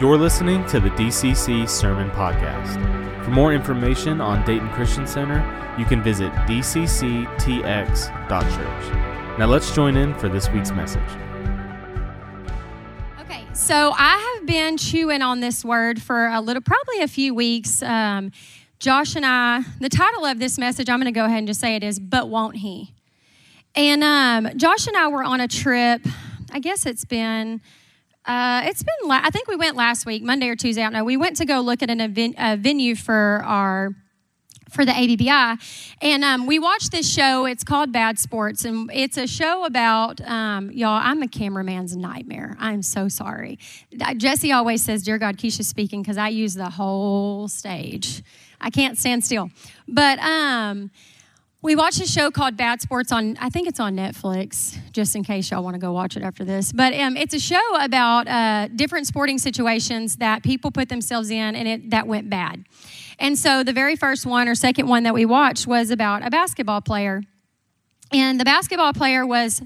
You're listening to the DCC Sermon Podcast. For more information on Dayton Christian Center, you can visit dcctx.church. Now let's join in for this week's message. Okay, so I have been chewing on this word for a little, probably a few weeks. Um, Josh and I, the title of this message, I'm going to go ahead and just say it is, But Won't He? And um, Josh and I were on a trip. I guess it's been uh, it's been, la- I think we went last week, Monday or Tuesday, I don't know. We went to go look at an event, a venue for our for the ABBI. And um, we watched this show. It's called Bad Sports. And it's a show about, um, y'all, I'm a cameraman's nightmare. I'm so sorry. Jesse always says, Dear God, Keisha speaking, because I use the whole stage. I can't stand still. But, um, we watched a show called Bad Sports on, I think it's on Netflix, just in case y'all want to go watch it after this. But um, it's a show about uh, different sporting situations that people put themselves in and it, that went bad. And so the very first one or second one that we watched was about a basketball player. And the basketball player was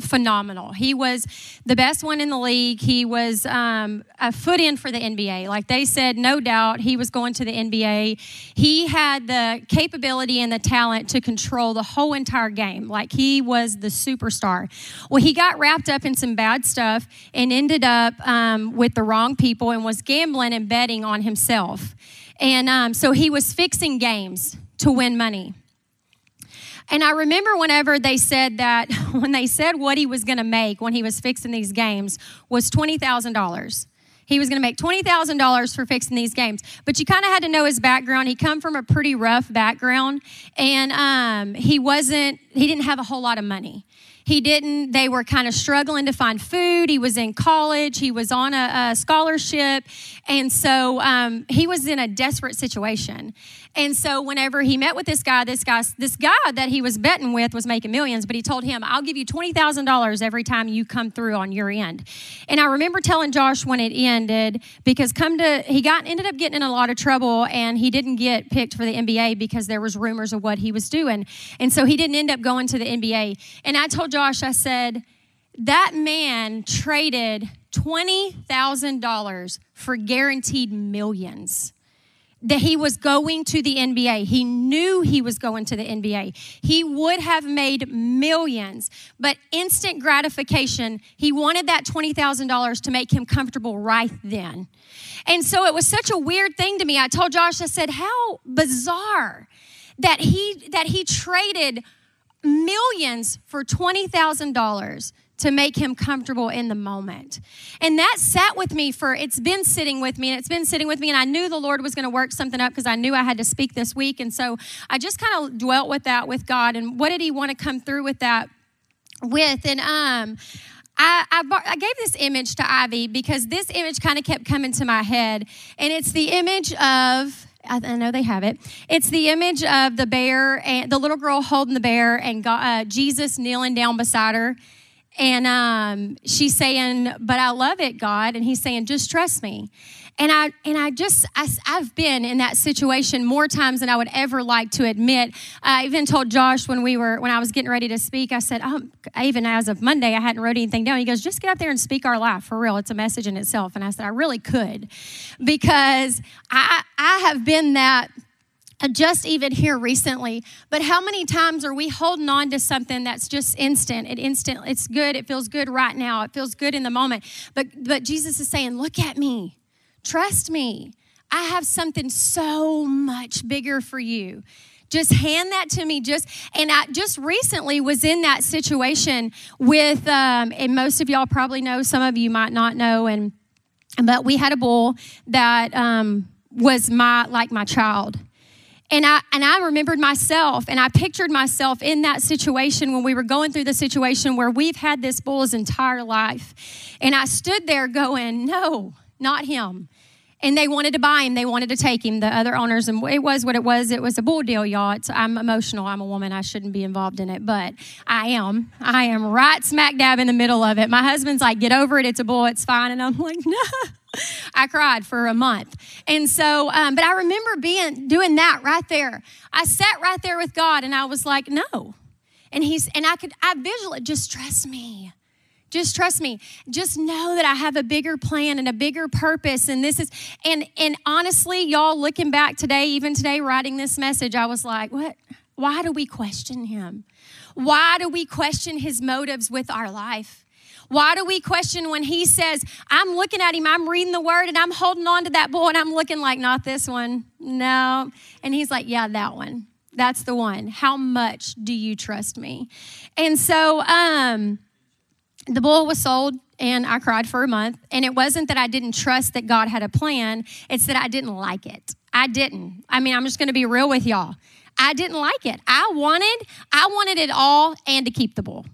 phenomenal. He was the best one in the league. He was um, a foot in for the NBA. Like they said, no doubt he was going to the NBA. He had the capability and the talent to control the whole entire game. Like he was the superstar. Well, he got wrapped up in some bad stuff and ended up um, with the wrong people and was gambling and betting on himself. And um, so he was fixing games to win money. And I remember whenever they said that, when they said what he was going to make when he was fixing these games was $20,000. He was going to make $20,000 for fixing these games. But you kind of had to know his background. He come from a pretty rough background and um, he wasn't, he didn't have a whole lot of money. He didn't, they were kind of struggling to find food. He was in college, he was on a, a scholarship. And so um, he was in a desperate situation. And so whenever he met with this guy, this guy, this guy that he was betting with was making millions, but he told him, I'll give you $20,000 every time you come through on your end. And I remember telling Josh when it ended, because come to, he got, ended up getting in a lot of trouble and he didn't get picked for the NBA because there was rumors of what he was doing. And so he didn't end up going to the NBA. And I told Josh, I said, that man traded $20,000 for guaranteed millions. That he was going to the NBA. He knew he was going to the NBA. He would have made millions, but instant gratification, he wanted that $20,000 to make him comfortable right then. And so it was such a weird thing to me. I told Josh, I said, how bizarre that he that he traded millions for $20,000 to make him comfortable in the moment. And that sat with me for, it's been sitting with me and it's been sitting with me. And I knew the Lord was going to work something up because I knew I had to speak this week. And so I just kind of dwelt with that with God. And what did He want to come through with that with? And, um, I, I, I, gave this image to Ivy because this image kind of kept coming to my head. And it's the image of I, know they have it. It's the image of the bear and the little girl holding the bear and God, uh, Jesus kneeling down beside her. And um, she's saying, "But I love it, God." And he's saying, "Just trust me." And I and I just I, have been in that situation more times than I would ever like to admit. I even told Josh when we were when I was getting ready to speak. I said, um, even as of Monday, I hadn't wrote anything down. He goes, "Just get out there and speak our life for real. It's a message in itself." And I said, "I really could," because I I have been that just even here recently but how many times are we holding on to something that's just instant it instant it's good it feels good right now it feels good in the moment but but jesus is saying look at me Trust me, I have something so much bigger for you. Just hand that to me. Just and I just recently was in that situation with, um, and most of y'all probably know. Some of you might not know, and but we had a bull that um, was my like my child. And I and I remembered myself and I pictured myself in that situation when we were going through the situation where we've had this bull his entire life. And I stood there going, No, not him and they wanted to buy him. They wanted to take him, the other owners. And it was what it was. It was a bull deal, y'all. It's, I'm emotional. I'm a woman. I shouldn't be involved in it, but I am. I am right smack dab in the middle of it. My husband's like, get over it. It's a bull. It's fine. And I'm like, no. I cried for a month. And so, um, but I remember being, doing that right there. I sat right there with God and I was like, no. And he's, and I could, I visually, just trust me. Just trust me. Just know that I have a bigger plan and a bigger purpose. And this is, and and honestly, y'all looking back today, even today, writing this message, I was like, what? Why do we question him? Why do we question his motives with our life? Why do we question when he says, I'm looking at him, I'm reading the word, and I'm holding on to that bull, and I'm looking like, not this one. No. And he's like, yeah, that one. That's the one. How much do you trust me? And so um, the bull was sold and I cried for a month. And it wasn't that I didn't trust that God had a plan, it's that I didn't like it. I didn't. I mean, I'm just going to be real with y'all. I didn't like it. I wanted, I wanted it all and to keep the bull.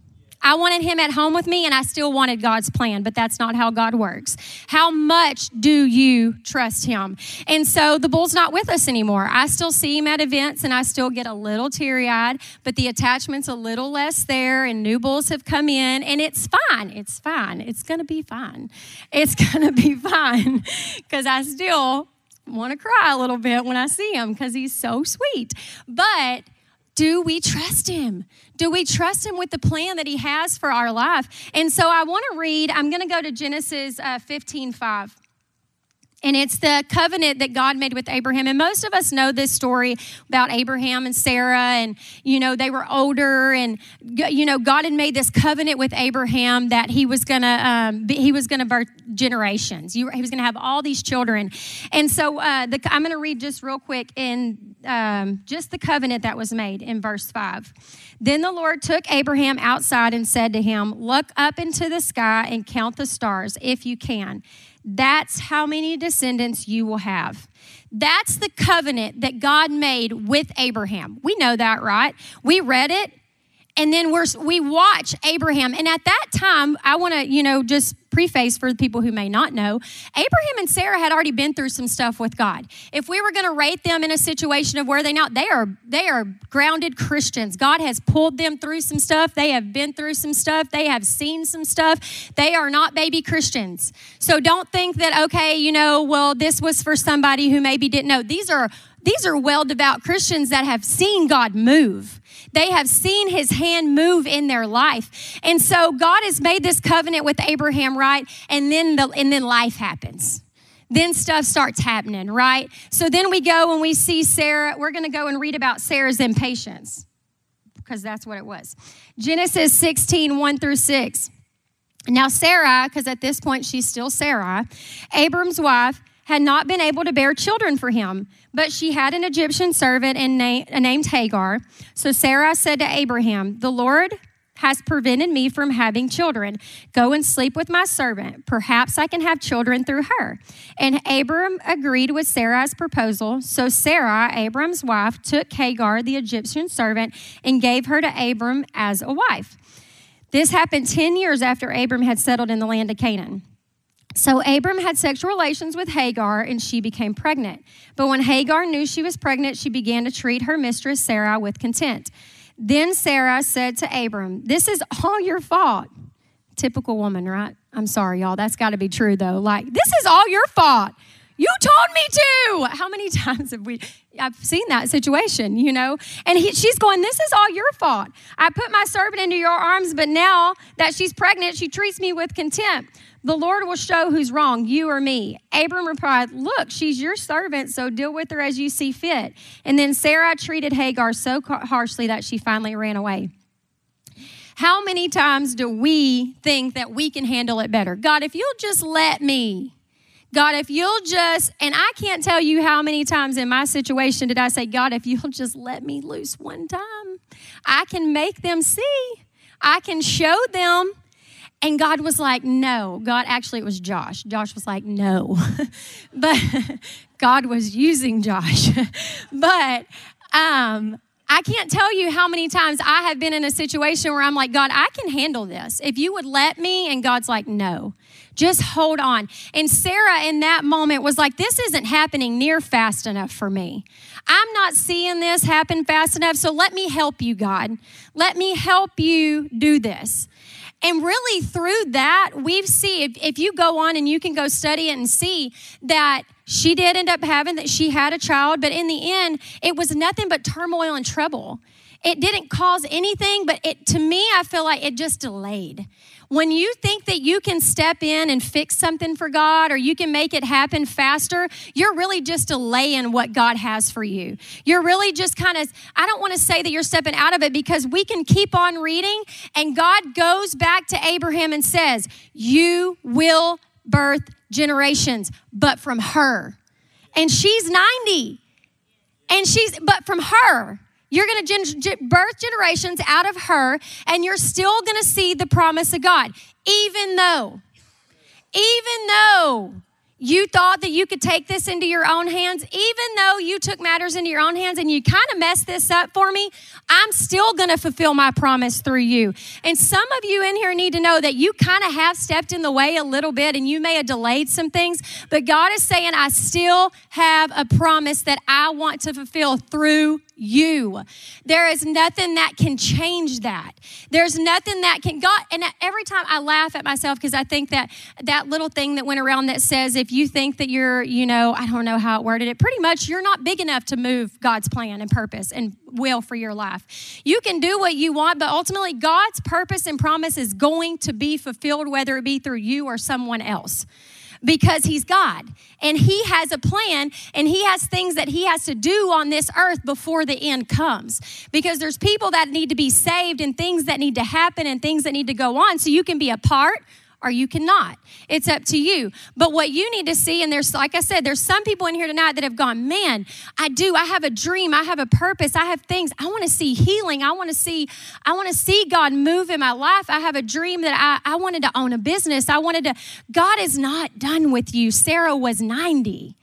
I wanted him at home with me and I still wanted God's plan, but that's not how God works. How much do you trust him? And so the bull's not with us anymore. I still see him at events and I still get a little teary eyed, but the attachment's a little less there and new bulls have come in and it's fine. It's fine. It's going to be fine. It's going to be fine because I still want to cry a little bit when I see him because he's so sweet. But do we trust him? Do we trust him with the plan that he has for our life? And so I want to read, I'm going to go to Genesis uh, 15 5. And it's the covenant that God made with Abraham. And most of us know this story about Abraham and Sarah. And, you know, they were older. And, you know, God had made this covenant with Abraham that he was to, um, he was to birth generations. he was to have all these children. And so uh, the, I'm to read just real quick in um, just the covenant that was made in verse 5. Then the Lord took Abraham outside and said to him, Look up into the sky and count the stars if you can. That's how many descendants you will have. That's the covenant that God made with Abraham. We know that, right? We read it and then we're, we watch Abraham. And at that time, I want to, you know, just preface for the people who may not know, Abraham and Sarah had already been through some stuff with God. If we were going to rate them in a situation of where they now, they are they are grounded Christians. God has pulled them through some stuff. They have been through some stuff. They have seen some stuff. They are not baby Christians. So don't think that okay, you know, well, this was for somebody who maybe didn't know. These are these are well devout Christians that have seen God move. They have seen his hand move in their life. And so God has made this covenant with Abraham, right? And then the, and then life happens. Then stuff starts happening, right? So then we go and we see Sarah. We're going to go and read about Sarah's impatience because that's what it was. Genesis 16, 1 through 6. Now, Sarah, because at this point she's still Sarah, Abram's wife, had not been able to bear children for him, but she had an Egyptian servant na- named Hagar. So Sarah said to Abraham, The Lord has prevented me from having children. Go and sleep with my servant. Perhaps I can have children through her. And Abram agreed with Sarah's proposal. So Sarah, Abram's wife, took Hagar, the Egyptian servant, and gave her to Abram as a wife. This happened 10 years after Abram had settled in the land of Canaan. So Abram had sexual relations with Hagar and she became pregnant. But when Hagar knew she was pregnant, she began to treat her mistress Sarah with contempt. Then Sarah said to Abram, This is all your fault. Typical woman, right? I'm sorry, y'all. That's got to be true, though. Like, this is all your fault. You told me to. How many times have we? I've seen that situation, you know? And he, she's going, This is all your fault. I put my servant into your arms, but now that she's pregnant, she treats me with contempt. The Lord will show who's wrong, you or me. Abram replied, Look, she's your servant, so deal with her as you see fit. And then Sarah treated Hagar so harshly that she finally ran away. How many times do we think that we can handle it better? God, if you'll just let me. God, if you'll just, and I can't tell you how many times in my situation did I say, God, if you'll just let me loose one time, I can make them see. I can show them and God was like, no. God, actually, it was Josh. Josh was like, no. but God was using Josh. but um, I can't tell you how many times I have been in a situation where I'm like, God, I can handle this. If you would let me, and God's like, no, just hold on. And Sarah in that moment was like, this isn't happening near fast enough for me. I'm not seeing this happen fast enough, so let me help you, God. Let me help you do this. And really, through that, we've seen, if, if you go on and you can go study it and see that she did end up having that she had a child, but in the end, it was nothing but turmoil and trouble. it didn't cause anything, but it to me, I feel like it just delayed. When you think that you can step in and fix something for God or you can make it happen faster, you're really just delaying what God has for you. You're really just kind of, I don't want to say that you're stepping out of it because we can keep on reading and God goes back to Abraham and says, You will birth generations, but from her. And she's 90. And she's, but from her. You're going to gen- birth generations out of her, and you're still going to see the promise of God, even though, even though you thought that you could take this into your own hands, even though you took matters into your own hands and you kind of messed this up for me, I'm still going to fulfill my promise through you. And some of you in here need to know that you kind of have stepped in the way a little bit and you may have delayed some things, but God is saying, I still have a promise that I want to fulfill through you. There is nothing that can change that. There's nothing that can God and every time I laugh at myself because I think that that little thing that went around that says if you think that you're, you know, I don't know how it worded it, pretty much you're not big enough to move God's plan and purpose and will for your life. You can do what you want, but ultimately God's purpose and promise is going to be fulfilled whether it be through you or someone else because he's God and he has a plan and he has things that he has to do on this earth before the end comes. Because there's people that need to be saved and things that need to happen and things that need to go on so you can be a part or you cannot. It's up to you. But what you need to see, and there's, like I said, there's some people in here tonight that have gone, man, I do. I have a dream. I have a purpose. I have things. I want to see healing. I want to see, I want to see God move in my life. I have a dream that I, I wanted to own a business. I wanted to, God is not done with you. Sarah was 90.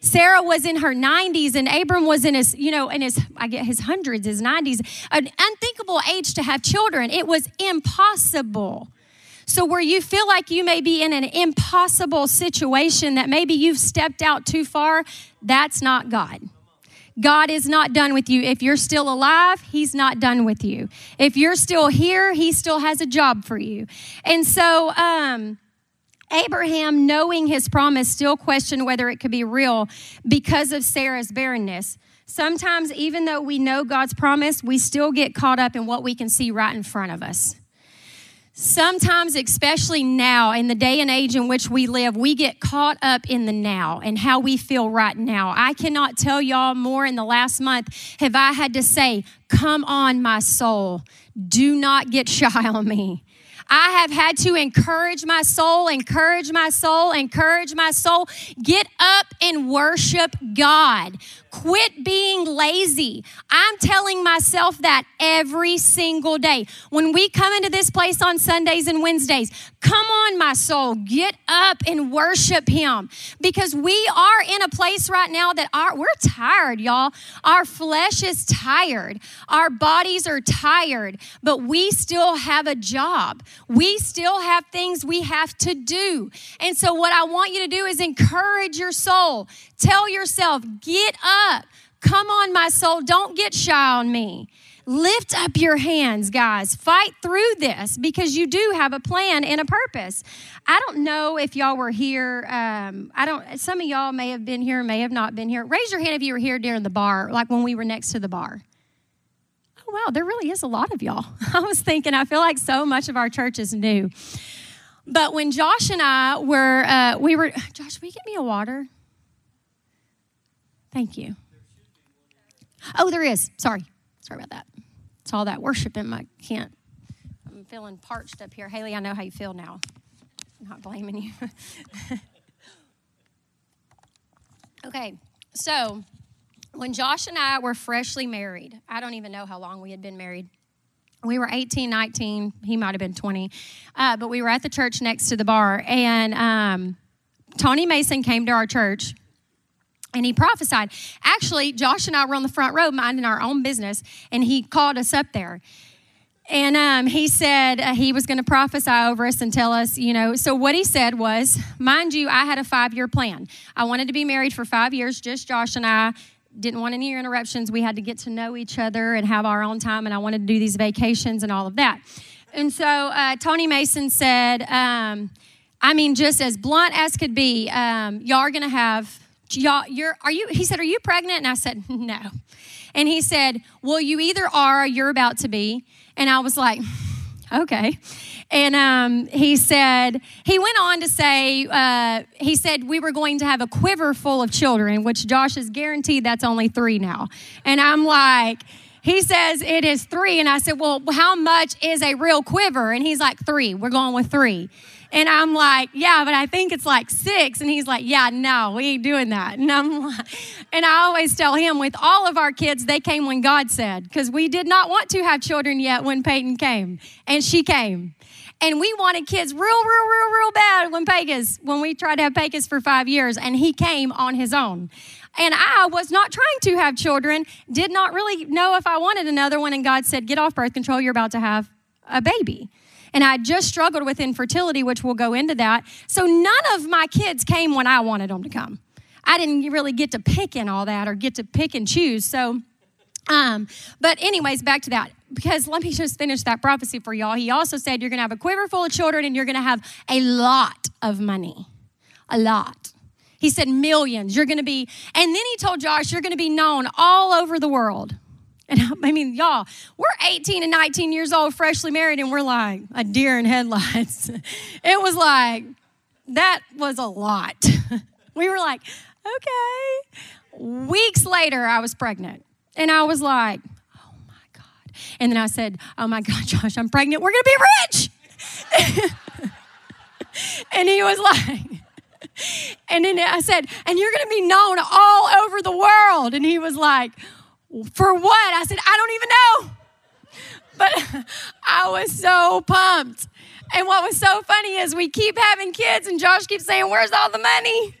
Sarah was in her 90s and Abram was in his, you know, in his, I get his hundreds, his 90s, an unthinkable age to have children. It was impossible. So, where you feel like you may be in an impossible situation that maybe you've stepped out too far, that's not God. God is not done with you. If you're still alive, He's not done with you. If you're still here, He still has a job for you. And so, um, Abraham, knowing his promise, still questioned whether it could be real because of Sarah's barrenness. Sometimes, even though we know God's promise, we still get caught up in what we can see right in front of us. Sometimes, especially now, in the day and age in which we live, we get caught up in the now and how we feel right now. I cannot tell y'all more in the last month have I had to say, Come on, my soul, do not get shy on me. I have had to encourage my soul, encourage my soul, encourage my soul. Get up and worship God. Quit being lazy. I'm telling myself that every single day. When we come into this place on Sundays and Wednesdays, come on, my soul, get up and worship Him because we are in a place right now that our, we're tired, y'all. Our flesh is tired, our bodies are tired, but we still have a job. We still have things we have to do. And so, what I want you to do is encourage your soul. Tell yourself, get up. Come on, my soul. Don't get shy on me. Lift up your hands, guys. Fight through this because you do have a plan and a purpose. I don't know if y'all were here. Um, I don't. Some of y'all may have been here, may have not been here. Raise your hand if you were here during the bar, like when we were next to the bar. Oh wow, there really is a lot of y'all. I was thinking. I feel like so much of our church is new. But when Josh and I were, uh, we were. Josh, will you get me a water? Thank you. Oh, there is. Sorry. Sorry about that. It's all that worshiping. I can't. I'm feeling parched up here. Haley, I know how you feel now. I'm not blaming you. okay, so when Josh and I were freshly married, I don't even know how long we had been married. We were 18, 19. He might have been 20. Uh, but we were at the church next to the bar, and um, Tony Mason came to our church and he prophesied. Actually, Josh and I were on the front row minding our own business, and he called us up there. And um, he said uh, he was going to prophesy over us and tell us, you know. So, what he said was, mind you, I had a five year plan. I wanted to be married for five years, just Josh and I. Didn't want any interruptions. We had to get to know each other and have our own time, and I wanted to do these vacations and all of that. And so, uh, Tony Mason said, um, I mean, just as blunt as could be, um, y'all are going to have y'all, you're, are you, he said, are you pregnant? And I said, no. And he said, Well, you either are or you're about to be. And I was like, Okay. And um, he said, he went on to say, uh, he said we were going to have a quiver full of children, which Josh is guaranteed that's only three now. And I'm like, he says it is three. And I said, well, how much is a real quiver? And he's like, three. We're going with three. And I'm like, yeah, but I think it's like six. And he's like, yeah, no, we ain't doing that. And I'm like, and I always tell him with all of our kids, they came when God said, because we did not want to have children yet when Peyton came. And she came. And we wanted kids real, real, real, real bad when Pecos, when we tried to have Pecos for five years, and he came on his own. And I was not trying to have children, did not really know if I wanted another one. And God said, Get off birth control, you're about to have a baby. And I just struggled with infertility, which we'll go into that. So none of my kids came when I wanted them to come. I didn't really get to pick in all that or get to pick and choose. So, um, but anyways, back to that. Because let me just finish that prophecy for y'all. He also said you're going to have a quiver full of children and you're going to have a lot of money. A lot. He said millions. You're going to be, and then he told Josh, you're going to be known all over the world. And I mean, y'all, we're 18 and 19 years old, freshly married, and we're like a deer in headlights. it was like, that was a lot. we were like, okay. Weeks later, I was pregnant. And I was like. And then I said, oh my God, Josh, I'm pregnant. We're going to be rich. and he was like, and then I said, and you're going to be known all over the world. And he was like, for what? I said, I don't even know. But I was so pumped. And what was so funny is we keep having kids, and Josh keeps saying, Where's all the money?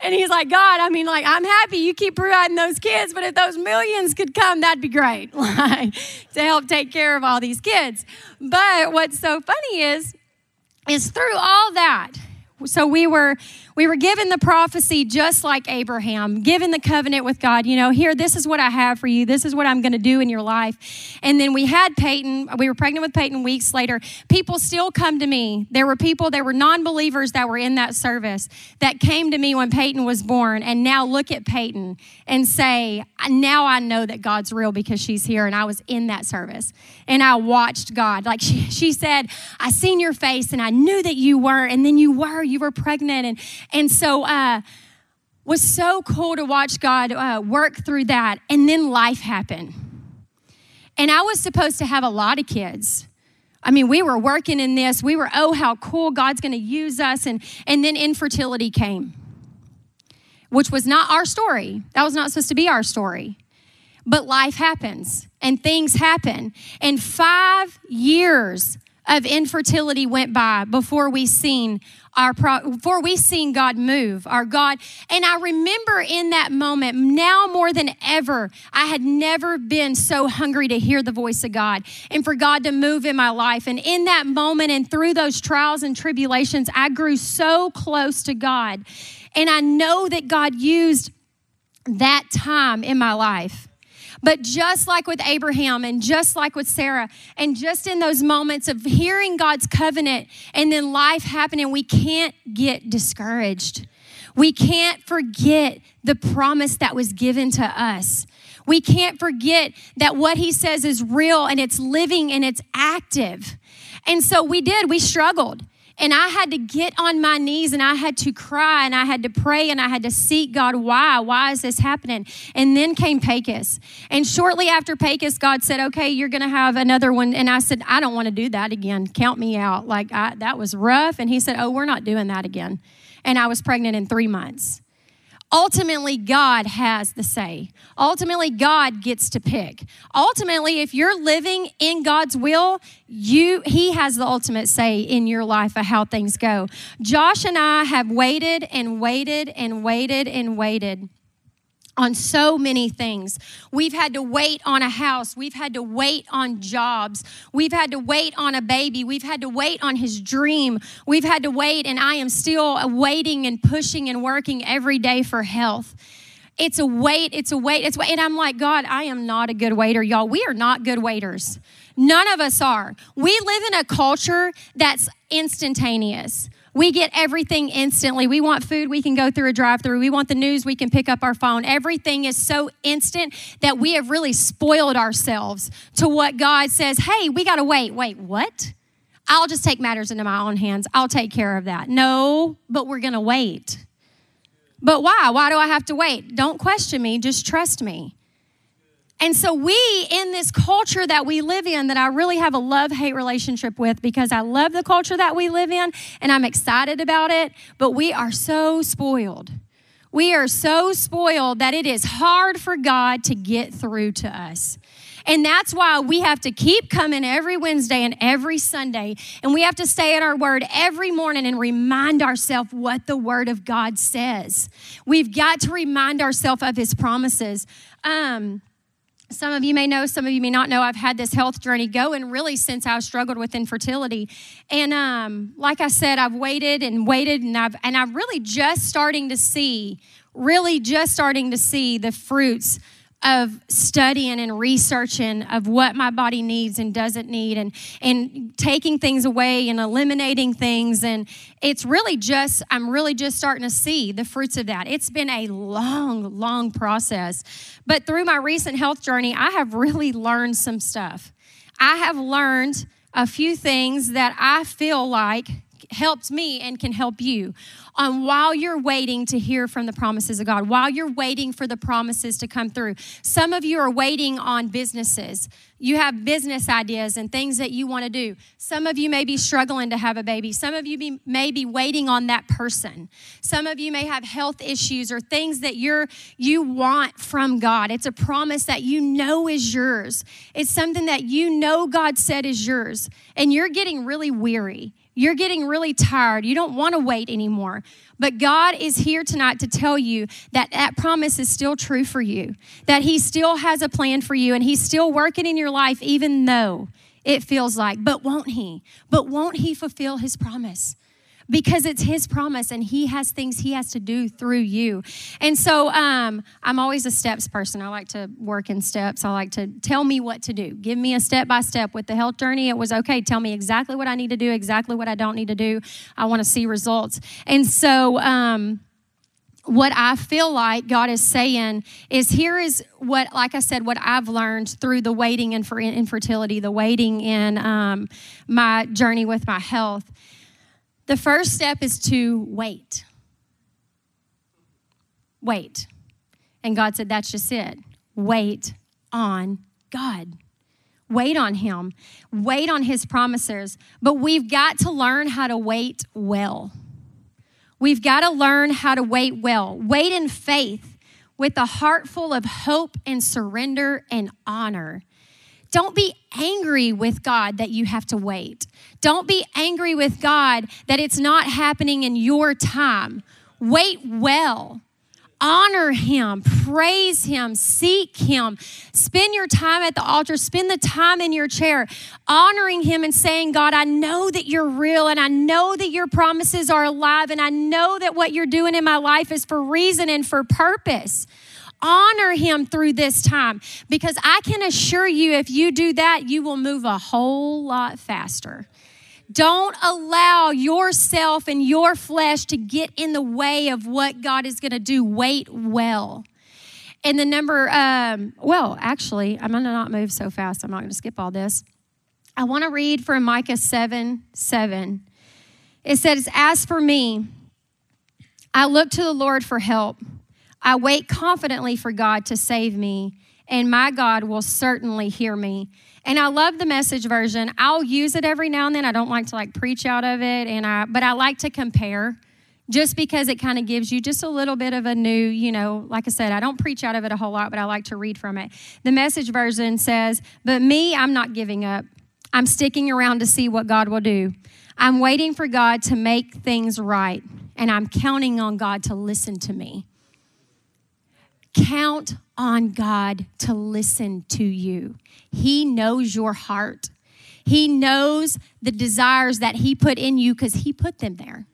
And he's like, God, I mean, like, I'm happy you keep providing those kids, but if those millions could come, that'd be great, like, to help take care of all these kids. But what's so funny is, is through all that, so we were we were given the prophecy just like Abraham, given the covenant with God. You know, here, this is what I have for you. This is what I'm going to do in your life. And then we had Peyton. We were pregnant with Peyton weeks later. People still come to me. There were people, there were non believers that were in that service that came to me when Peyton was born and now look at Peyton and say, now I know that God's real because she's here. And I was in that service and I watched God. Like she, she said, I seen your face and I knew that you were. And then you were, you were pregnant. And and so, uh, was so cool to watch God uh, work through that. And then life happened. And I was supposed to have a lot of kids. I mean, we were working in this. We were, oh, how cool God's going to use us. And, and then infertility came, which was not our story. That was not supposed to be our story. But life happens and things happen. And five years of infertility went by before we seen our pro- before we seen God move, our God. And I remember in that moment, now more than ever, I had never been so hungry to hear the voice of God and for God to move in my life. And in that moment and through those trials and tribulations, I grew so close to God. And I know that God used that time in my life but just like with Abraham and just like with Sarah, and just in those moments of hearing God's covenant and then life happening, we can't get discouraged. We can't forget the promise that was given to us. We can't forget that what he says is real and it's living and it's active. And so we did, we struggled. And I had to get on my knees and I had to cry and I had to pray and I had to seek God, why? Why is this happening? And then came Pecos. And shortly after Pecos, God said, okay, you're going to have another one. And I said, I don't want to do that again. Count me out. Like, I, that was rough. And he said, oh, we're not doing that again. And I was pregnant in three months. Ultimately, God has the say. Ultimately, God gets to pick. Ultimately, if you're living in God's will, you He has the ultimate say in your life of how things go. Josh and I have waited and waited and waited and waited on so many things. We've had to wait on a house. We've had to wait on jobs. We've had to wait on a baby. We've had to wait on his dream. We've had to wait, and I am still waiting and pushing and working every day for health. It's a wait, it's a wait, it's wait. And I'm like, God, I am not a good waiter, y'all. We are not good waiters. None of us are. We live in a culture that's instantaneous. We get everything instantly. We want food, we can go through a drive through. We want the news, we can pick up our phone. Everything is so instant that we have really spoiled ourselves to what God says, hey, we got to wait. Wait, what? I'll just take matters into my own hands. I'll take care of that. No, but we're going to wait. But why? Why do I have to wait? Don't question me, just trust me. And so, we in this culture that we live in, that I really have a love hate relationship with because I love the culture that we live in and I'm excited about it, but we are so spoiled. We are so spoiled that it is hard for God to get through to us. And that's why we have to keep coming every Wednesday and every Sunday. And we have to stay at our word every morning and remind ourselves what the word of God says. We've got to remind ourselves of his promises. Um, some of you may know, some of you may not know, I've had this health journey going really since I struggled with infertility. And um, like I said, I've waited and waited, and I've and I'm really just starting to see, really just starting to see the fruits of studying and researching of what my body needs and doesn't need and and taking things away and eliminating things and it's really just I'm really just starting to see the fruits of that. It's been a long long process. But through my recent health journey, I have really learned some stuff. I have learned a few things that I feel like helped me and can help you on while you're waiting to hear from the promises of God, while you're waiting for the promises to come through. Some of you are waiting on businesses. You have business ideas and things that you want to do. Some of you may be struggling to have a baby. Some of you be, may be waiting on that person. Some of you may have health issues or things that you're you want from God. It's a promise that you know is yours. It's something that you know God said is yours, and you're getting really weary you're getting really tired. You don't want to wait anymore. But God is here tonight to tell you that that promise is still true for you, that He still has a plan for you, and He's still working in your life, even though it feels like, but won't He? But won't He fulfill His promise? Because it's his promise and he has things he has to do through you. And so um, I'm always a steps person. I like to work in steps. I like to tell me what to do. Give me a step by step. With the health journey, it was okay. Tell me exactly what I need to do, exactly what I don't need to do. I want to see results. And so, um, what I feel like God is saying is here is what, like I said, what I've learned through the waiting and for infertility, the waiting in um, my journey with my health the first step is to wait. Wait. And God said, That's just it. Wait on God. Wait on Him. Wait on His promises. But we've got to learn how to wait well. We've got to learn how to wait well. Wait in faith with a heart full of hope and surrender and honor. Don't be angry with God that you have to wait. Don't be angry with God that it's not happening in your time. Wait well. Honor him, praise him, seek him. Spend your time at the altar, spend the time in your chair, honoring him and saying, God, I know that you're real and I know that your promises are alive and I know that what you're doing in my life is for reason and for purpose honor him through this time because I can assure you, if you do that, you will move a whole lot faster. Don't allow yourself and your flesh to get in the way of what God is going to do. Wait well. And the number, um, well, actually, I'm going to not move so fast. I'm not going to skip all this. I want to read from Micah 7 7. It says, As for me, I look to the Lord for help. I wait confidently for God to save me, and my God will certainly hear me. And I love the message version. I'll use it every now and then. I don't like to like preach out of it, and I but I like to compare just because it kind of gives you just a little bit of a new, you know, like I said, I don't preach out of it a whole lot, but I like to read from it. The message version says, But me, I'm not giving up. I'm sticking around to see what God will do. I'm waiting for God to make things right, and I'm counting on God to listen to me. Count on God to listen to you. He knows your heart. He knows the desires that He put in you because He put them there.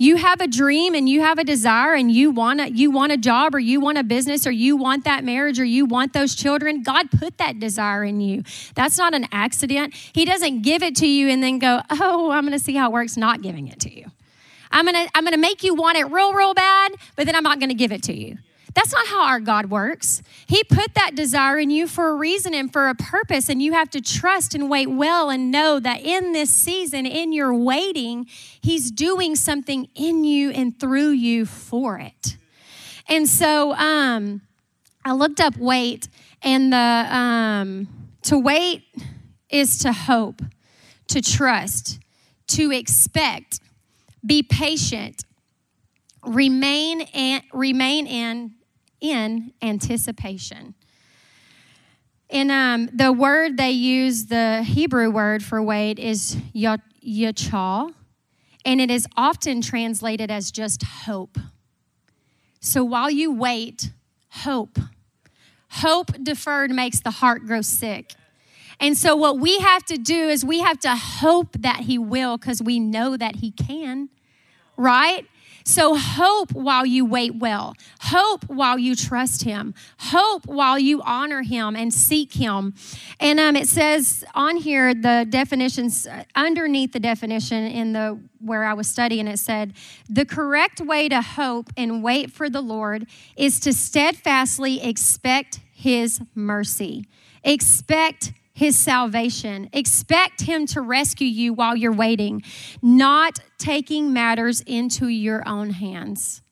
You have a dream and you have a desire and you want a, you want a job or you want a business or you want that marriage or you want those children. God put that desire in you. That's not an accident. He doesn't give it to you and then go, "Oh, I'm going to see how it works not giving it to you." I'm going to I'm going to make you want it real real bad, but then I'm not going to give it to you. That's not how our God works. He put that desire in you for a reason and for a purpose, and you have to trust and wait well and know that in this season, in your waiting, He's doing something in you and through you for it. And so um, I looked up wait, and the um, to wait is to hope, to trust, to expect, be patient, remain and remain in in anticipation. And um, the word they use, the Hebrew word for wait, is yachal, and it is often translated as just hope. So while you wait, hope. Hope deferred makes the heart grow sick. And so, what we have to do is we have to hope that He will because we know that He can, right? So hope while you wait well. Hope while you trust him. Hope while you honor him and seek him. And um, it says on here the definitions uh, underneath the definition in the where I was studying it said the correct way to hope and wait for the Lord is to steadfastly expect his mercy. Expect his salvation. Expect him to rescue you while you're waiting, not taking matters into your own hands.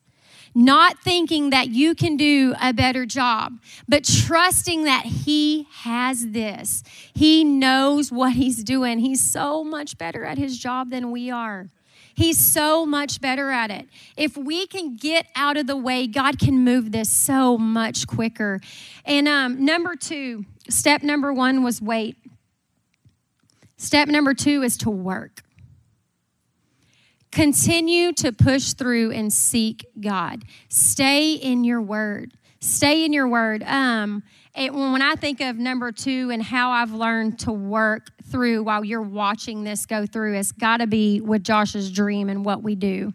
Not thinking that you can do a better job, but trusting that He has this. He knows what He's doing. He's so much better at His job than we are. He's so much better at it. If we can get out of the way, God can move this so much quicker. And um, number two, Step number one was wait. Step number two is to work. Continue to push through and seek God. Stay in your word. Stay in your word. Um, it, when I think of number two and how I've learned to work through while you're watching this go through, it's got to be with Josh's dream and what we do.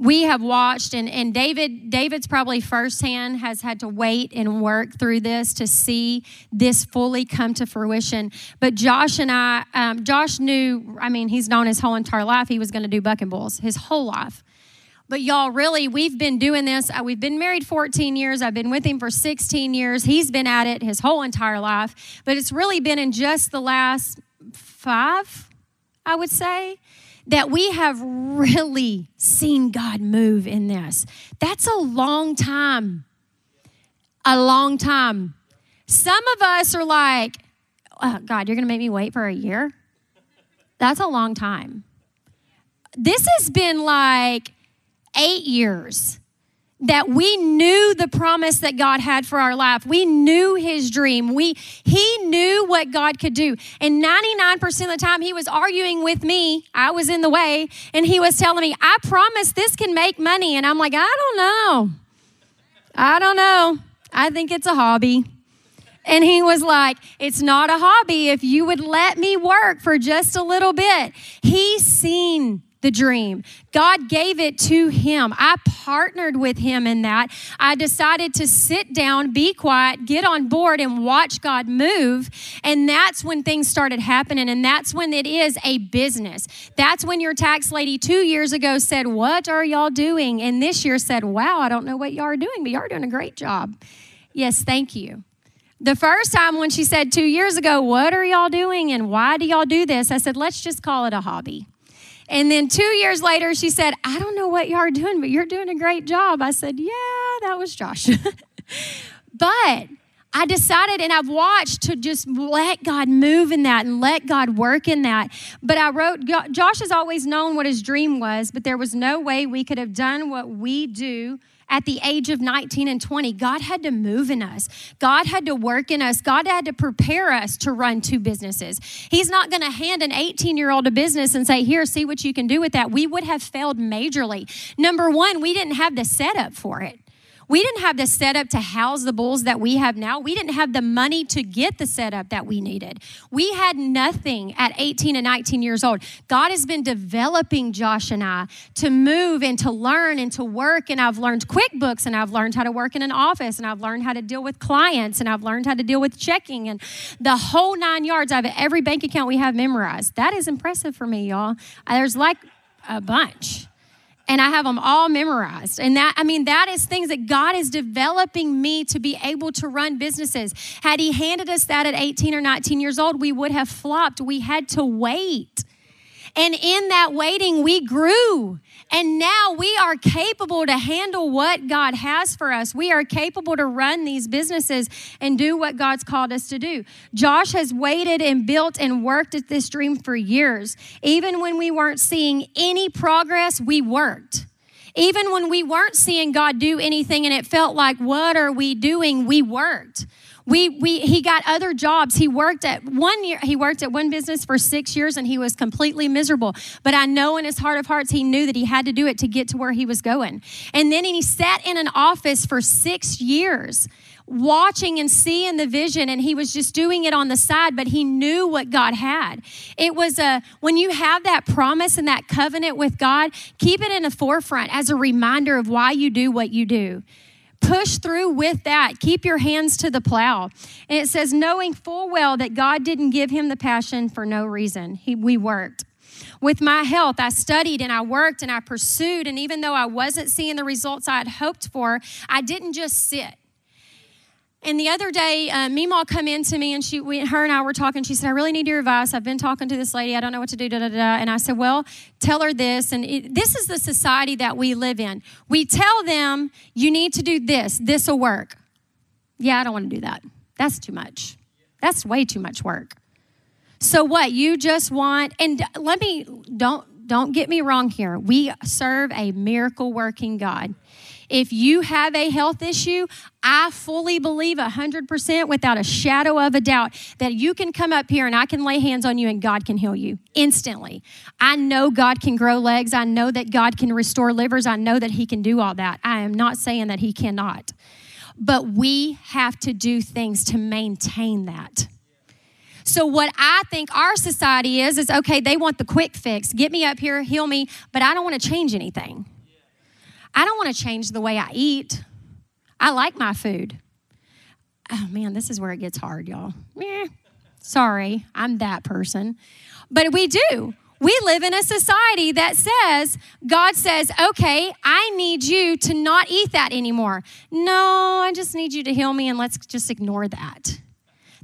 We have watched and, and david david's probably firsthand has had to wait and work through this to see this fully come to fruition. But josh and i um, josh knew i mean he's known his whole entire life he was going to do bucking bulls his whole life but y'all really we've been doing this uh, we've been married 14 years i've been with him for 16 years he's been at it his whole entire life but it's really been in just the last five i would say that we have really seen God move in this. That's a long time. A long time. Some of us are like, oh, God, you're going to make me wait for a year? That's a long time. This has been like eight years that we knew the promise that God had for our life. We knew his dream. We he knew what God could do. And 99% of the time he was arguing with me. I was in the way and he was telling me, "I promise this can make money." And I'm like, "I don't know. I don't know. I think it's a hobby." And he was like, It's not a hobby if you would let me work for just a little bit. He's seen the dream. God gave it to him. I partnered with him in that. I decided to sit down, be quiet, get on board, and watch God move. And that's when things started happening. And that's when it is a business. That's when your tax lady two years ago said, What are y'all doing? And this year said, Wow, I don't know what y'all are doing, but y'all are doing a great job. Yes, thank you. The first time when she said two years ago, What are y'all doing and why do y'all do this? I said, Let's just call it a hobby. And then two years later, she said, I don't know what you are doing, but you're doing a great job. I said, Yeah, that was Josh. but I decided and I've watched to just let God move in that and let God work in that. But I wrote, Josh has always known what his dream was, but there was no way we could have done what we do at the age of 19 and 20, God had to move in us. God had to work in us. God had to prepare us to run two businesses. He's not going to hand an 18 year old a business and say, Here, see what you can do with that. We would have failed majorly. Number one, we didn't have the setup for it. We didn't have the setup to house the bulls that we have now. We didn't have the money to get the setup that we needed. We had nothing at 18 and 19 years old. God has been developing Josh and I to move and to learn and to work. And I've learned QuickBooks and I've learned how to work in an office and I've learned how to deal with clients and I've learned how to deal with checking and the whole nine yards. I have every bank account we have memorized. That is impressive for me, y'all. There's like a bunch. And I have them all memorized. And that, I mean, that is things that God is developing me to be able to run businesses. Had He handed us that at 18 or 19 years old, we would have flopped. We had to wait. And in that waiting, we grew. And now we are capable to handle what God has for us. We are capable to run these businesses and do what God's called us to do. Josh has waited and built and worked at this dream for years. Even when we weren't seeing any progress, we worked. Even when we weren't seeing God do anything and it felt like, what are we doing? We worked we, we he got other jobs. He worked at one year he worked at one business for six years and he was completely miserable. But i know in his heart of hearts he knew that he had to do it to get to where he was going. And then he sat in an office for six years watching and seeing the vision and he was just doing it on the side but he knew what god had. It was a when you have that promise and that covenant with god keep it in the forefront as a reminder of why you do what you do push through with that. Keep your hands to the plow. And it says, knowing full well that God didn't give him the passion for no reason. He, we worked. With my health, I studied and I worked and I pursued. And even though I wasn't seeing the results I had hoped for, I didn't just sit. And the other day, uh, come in to me and she, we, her and I were talking. She said, I really need your advice. I've been talking to this lady. I don't know what to do. Da, da, da. And I said, Well, tell her this. And it, this is the society that we live in. We tell them, You need to do this. This will work. Yeah, I don't want to do that. That's too much. That's way too much work. So what? You just want, and let me, don't, don't get me wrong here. We serve a miracle working God. If you have a health issue, I fully believe 100% without a shadow of a doubt that you can come up here and I can lay hands on you and God can heal you instantly. I know God can grow legs. I know that God can restore livers. I know that He can do all that. I am not saying that He cannot. But we have to do things to maintain that. So, what I think our society is, is okay, they want the quick fix. Get me up here, heal me, but I don't want to change anything. I don't want to change the way I eat. I like my food. Oh man, this is where it gets hard, y'all. Eh, sorry, I'm that person. But we do. We live in a society that says, God says, okay, I need you to not eat that anymore. No, I just need you to heal me and let's just ignore that.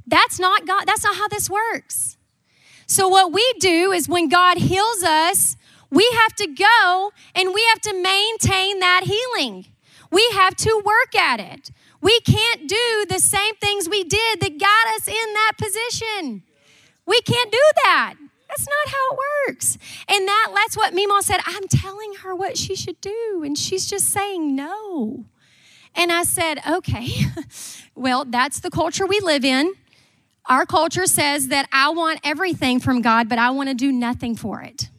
That's not God, that's not how this works. So, what we do is when God heals us, we have to go and we have to maintain that healing. We have to work at it. We can't do the same things we did that got us in that position. We can't do that. That's not how it works. And that that's what Mima said. I'm telling her what she should do, and she's just saying no. And I said, okay, well, that's the culture we live in. Our culture says that I want everything from God, but I want to do nothing for it.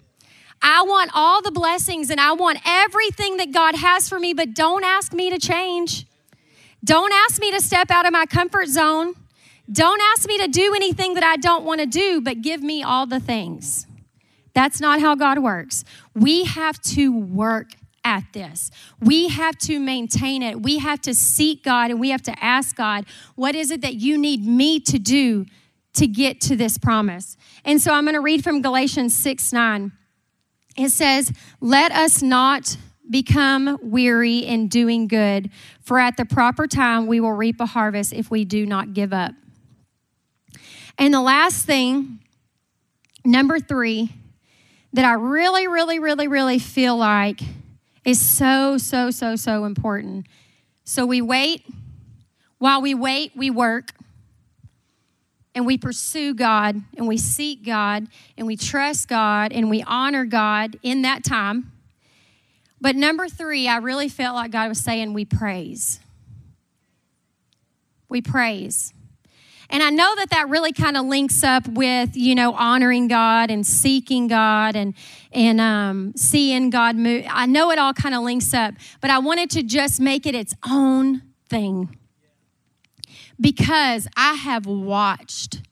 I want all the blessings and I want everything that God has for me, but don't ask me to change. Don't ask me to step out of my comfort zone. Don't ask me to do anything that I don't want to do, but give me all the things. That's not how God works. We have to work at this. We have to maintain it. We have to seek God and we have to ask God, what is it that you need me to do to get to this promise? And so I'm going to read from Galatians 6 9 it says, Let us not become weary in doing good, for at the proper time we will reap a harvest if we do not give up. And the last thing, number three, that I really, really, really, really feel like is so, so, so, so important. So we wait. While we wait, we work and we pursue God and we seek God and we trust God and we honor God in that time. But number three, I really felt like God was saying, we praise. We praise. And I know that that really kind of links up with, you know, honoring God and seeking God and, and um, seeing God move. I know it all kind of links up, but I wanted to just make it its own thing because I have watched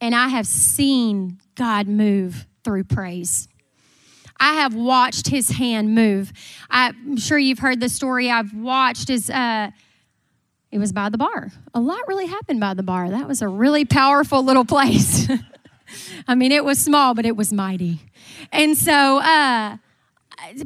and I have seen God move through praise. I have watched his hand move. I'm sure you've heard the story. I've watched as uh, it was by the bar. A lot really happened by the bar. That was a really powerful little place. I mean, it was small, but it was mighty. And so, uh,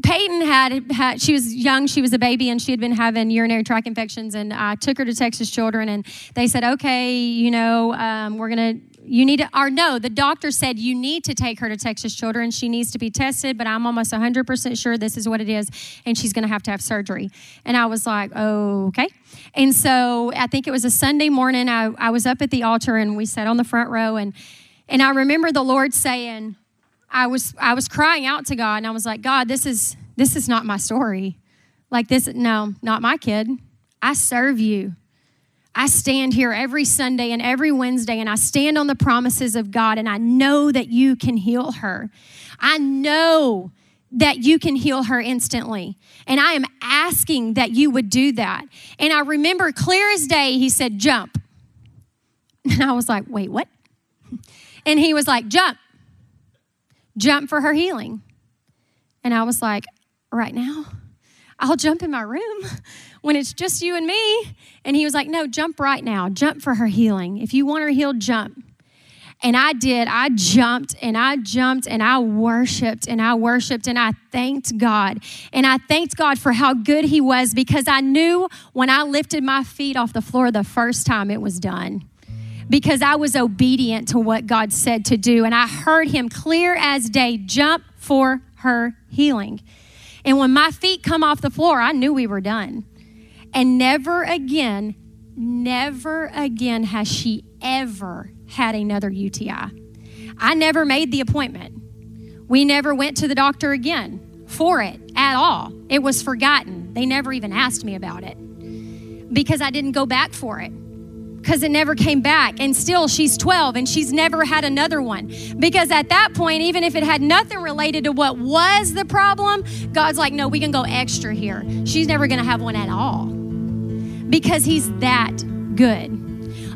Peyton had, had, she was young, she was a baby, and she had been having urinary tract infections. And I took her to Texas Children, and they said, okay, you know, um, we're going to you need to, or no, the doctor said you need to take her to Texas Children. She needs to be tested, but I'm almost 100% sure this is what it is, and she's going to have to have surgery. And I was like, oh, okay. And so I think it was a Sunday morning. I, I was up at the altar, and we sat on the front row, and and I remember the Lord saying, I was I was crying out to God, and I was like, God, this is this is not my story. Like this, no, not my kid. I serve you. I stand here every Sunday and every Wednesday and I stand on the promises of God and I know that you can heal her. I know that you can heal her instantly. And I am asking that you would do that. And I remember clear as day, he said, Jump. And I was like, Wait, what? And he was like, Jump. Jump for her healing. And I was like, Right now? I'll jump in my room when it's just you and me. And he was like, No, jump right now. Jump for her healing. If you want her healed, jump. And I did. I jumped and I jumped and I worshiped and I worshiped and I thanked God. And I thanked God for how good He was because I knew when I lifted my feet off the floor the first time it was done. Because I was obedient to what God said to do. And I heard Him clear as day jump for her healing. And when my feet come off the floor, I knew we were done. And never again, never again has she ever had another UTI. I never made the appointment. We never went to the doctor again for it at all. It was forgotten. They never even asked me about it because I didn't go back for it because it never came back. And still, she's 12 and she's never had another one. Because at that point, even if it had nothing related to what was the problem, God's like, no, we can go extra here. She's never going to have one at all because He's that good.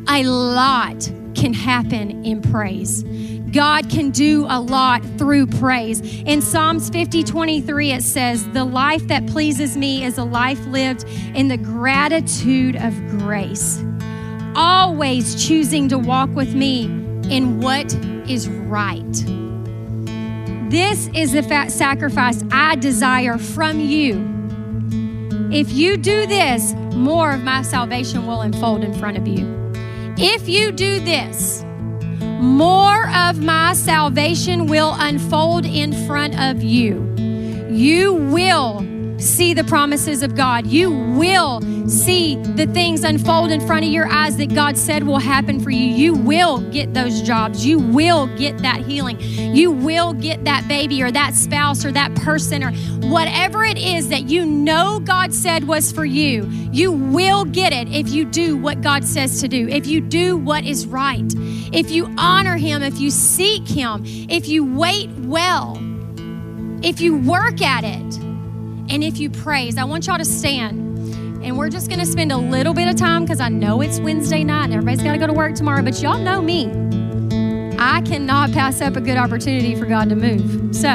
A lot can happen in praise. God can do a lot through praise. In Psalms 50 23, it says, The life that pleases me is a life lived in the gratitude of grace always choosing to walk with me in what is right. This is the sacrifice I desire from you. If you do this, more of my salvation will unfold in front of you. If you do this, more of my salvation will unfold in front of you. You will see the promises of God. You will see the things unfold in front of your eyes that God said will happen for you. You will get those jobs. You will get that healing. You will get that baby or that spouse or that person or whatever it is that you know God said was for you. You will get it if you do what God says to do, if you do what is right, if you honor Him, if you seek Him, if you wait well, if you work at it and if you praise. I want y'all to stand. And we're just going to spend a little bit of time because I know it's Wednesday night and everybody's got to go to work tomorrow, but y'all know me. I cannot pass up a good opportunity for God to move. So,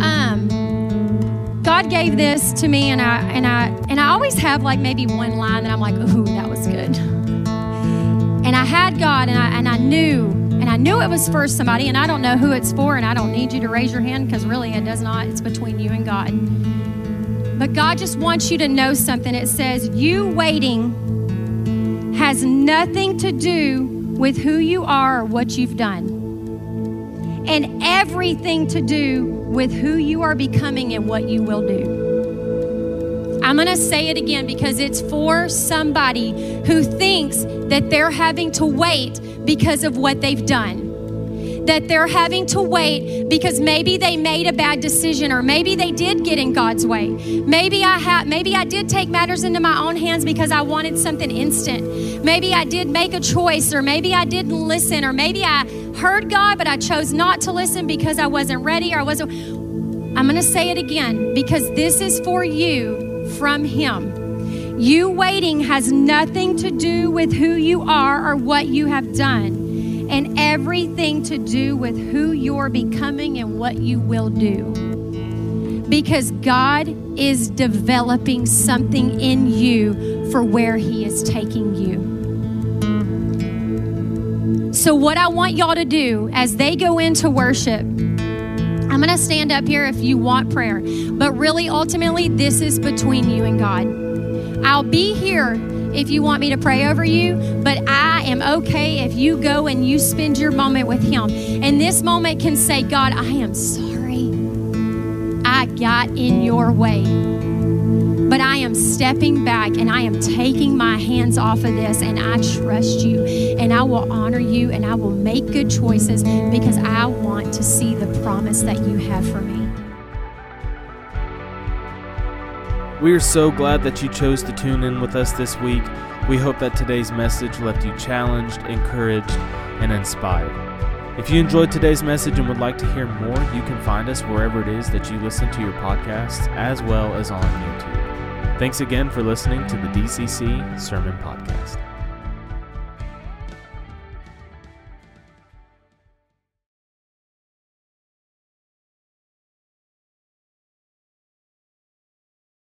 um, God gave this to me, and I and I and I always have like maybe one line that I'm like, "Ooh, that was good." And I had God, and I and I knew and I knew it was for somebody, and I don't know who it's for, and I don't need you to raise your hand because really it does not. It's between you and God. But God just wants you to know something. It says, You waiting has nothing to do with who you are or what you've done, and everything to do with who you are becoming and what you will do. I'm going to say it again because it's for somebody who thinks that they're having to wait because of what they've done. That they're having to wait because maybe they made a bad decision or maybe they did get in God's way. Maybe I had maybe I did take matters into my own hands because I wanted something instant. Maybe I did make a choice or maybe I didn't listen or maybe I heard God but I chose not to listen because I wasn't ready or I wasn't I'm going to say it again because this is for you from him. You waiting has nothing to do with who you are or what you have done, and everything to do with who you're becoming and what you will do. Because God is developing something in you for where He is taking you. So, what I want y'all to do as they go into worship, I'm going to stand up here if you want prayer. But really, ultimately, this is between you and God. I'll be here if you want me to pray over you, but I am okay if you go and you spend your moment with Him. And this moment can say, God, I am sorry. I got in your way. But I am stepping back and I am taking my hands off of this and I trust you and I will honor you and I will make good choices because I want to see the promise that you have for me. We are so glad that you chose to tune in with us this week. We hope that today's message left you challenged, encouraged, and inspired. If you enjoyed today's message and would like to hear more, you can find us wherever it is that you listen to your podcasts, as well as on YouTube. Thanks again for listening to the DCC Sermon Podcast.